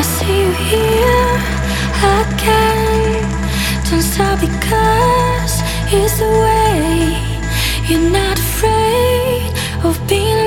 I see you here again. Don't stop because it's the way. You're not afraid of being